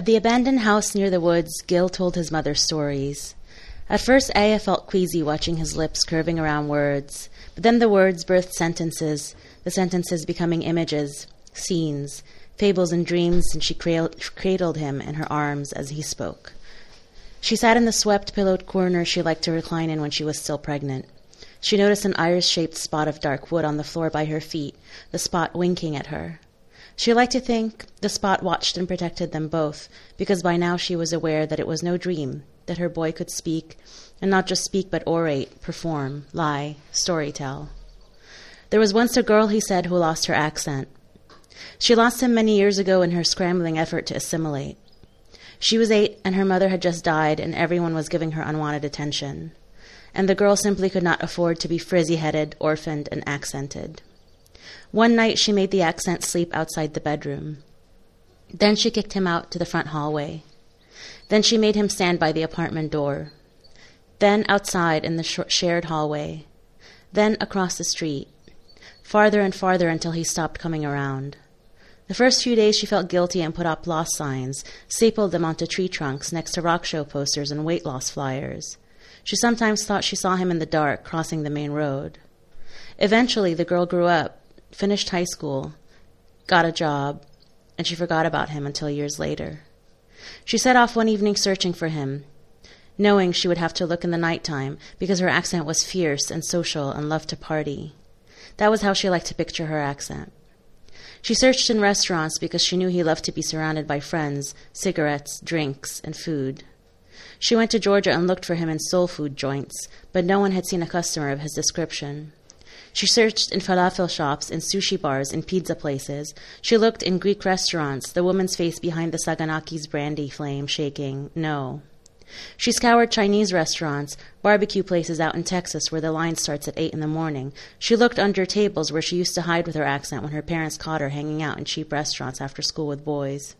At the abandoned house near the woods, Gil told his mother stories. At first, Aya felt queasy watching his lips curving around words, but then the words birthed sentences, the sentences becoming images, scenes, fables, and dreams, and she cradled him in her arms as he spoke. She sat in the swept, pillowed corner she liked to recline in when she was still pregnant. She noticed an iris shaped spot of dark wood on the floor by her feet, the spot winking at her. She liked to think the spot watched and protected them both, because by now she was aware that it was no dream, that her boy could speak, and not just speak but orate, perform, lie, story tell. There was once a girl, he said, who lost her accent. She lost him many years ago in her scrambling effort to assimilate. She was eight, and her mother had just died, and everyone was giving her unwanted attention. And the girl simply could not afford to be frizzy headed, orphaned, and accented. One night she made the accent sleep outside the bedroom. Then she kicked him out to the front hallway. Then she made him stand by the apartment door. Then outside in the shared hallway. Then across the street. Farther and farther until he stopped coming around. The first few days she felt guilty and put up loss signs, stapled them onto tree trunks next to rock show posters and weight loss flyers. She sometimes thought she saw him in the dark crossing the main road. Eventually, the girl grew up finished high school, got a job, and she forgot about him until years later. She set off one evening searching for him, knowing she would have to look in the night time because her accent was fierce and social and loved to party. That was how she liked to picture her accent. She searched in restaurants because she knew he loved to be surrounded by friends, cigarettes, drinks, and food. She went to Georgia and looked for him in soul food joints, but no one had seen a customer of his description. She searched in falafel shops, in sushi bars, in pizza places. She looked in Greek restaurants, the woman's face behind the Saganaki's brandy flame shaking, no. She scoured Chinese restaurants, barbecue places out in Texas where the line starts at 8 in the morning. She looked under tables where she used to hide with her accent when her parents caught her hanging out in cheap restaurants after school with boys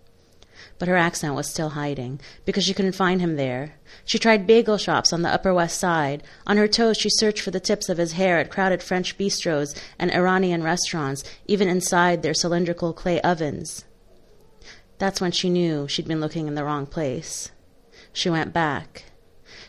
but her accent was still hiding, because she couldn't find him there. She tried bagel shops on the Upper West Side. On her toes, she searched for the tips of his hair at crowded French bistros and Iranian restaurants, even inside their cylindrical clay ovens. That's when she knew she'd been looking in the wrong place. She went back.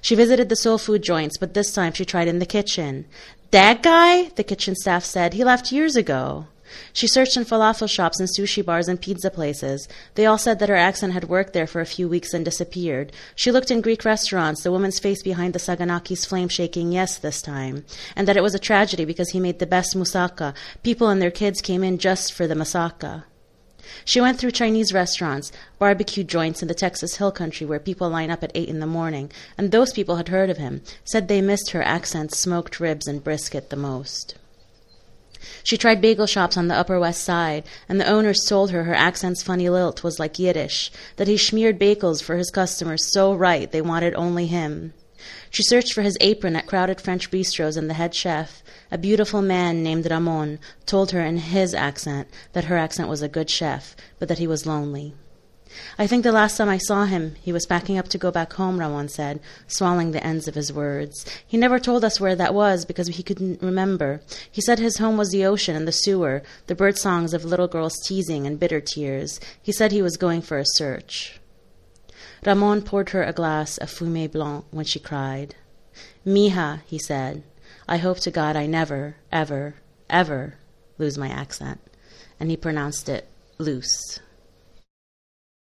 She visited the soul food joints, but this time she tried in the kitchen. That guy? The kitchen staff said. He left years ago. She searched in falafel shops and sushi bars and pizza places. They all said that her accent had worked there for a few weeks and disappeared. She looked in Greek restaurants, the woman's face behind the Saganaki's flame shaking yes this time, and that it was a tragedy because he made the best moussaka. People and their kids came in just for the moussaka. She went through Chinese restaurants, barbecue joints in the Texas Hill Country where people line up at eight in the morning, and those people had heard of him, said they missed her accent, smoked ribs, and brisket the most. She tried bagel shops on the Upper West Side, and the owners told her her accent's funny lilt was like Yiddish, that he schmeared bagels for his customers so right they wanted only him. She searched for his apron at crowded French bistros, and the head chef, a beautiful man named Ramon, told her in his accent that her accent was a good chef, but that he was lonely. I think the last time I saw him, he was packing up to go back home, Ramon said, swallowing the ends of his words. He never told us where that was because he couldn't remember. He said his home was the ocean and the sewer, the bird songs of little girls teasing and bitter tears. He said he was going for a search. Ramon poured her a glass of fumé blanc when she cried. Mija, he said, I hope to God I never, ever, ever lose my accent. And he pronounced it loose.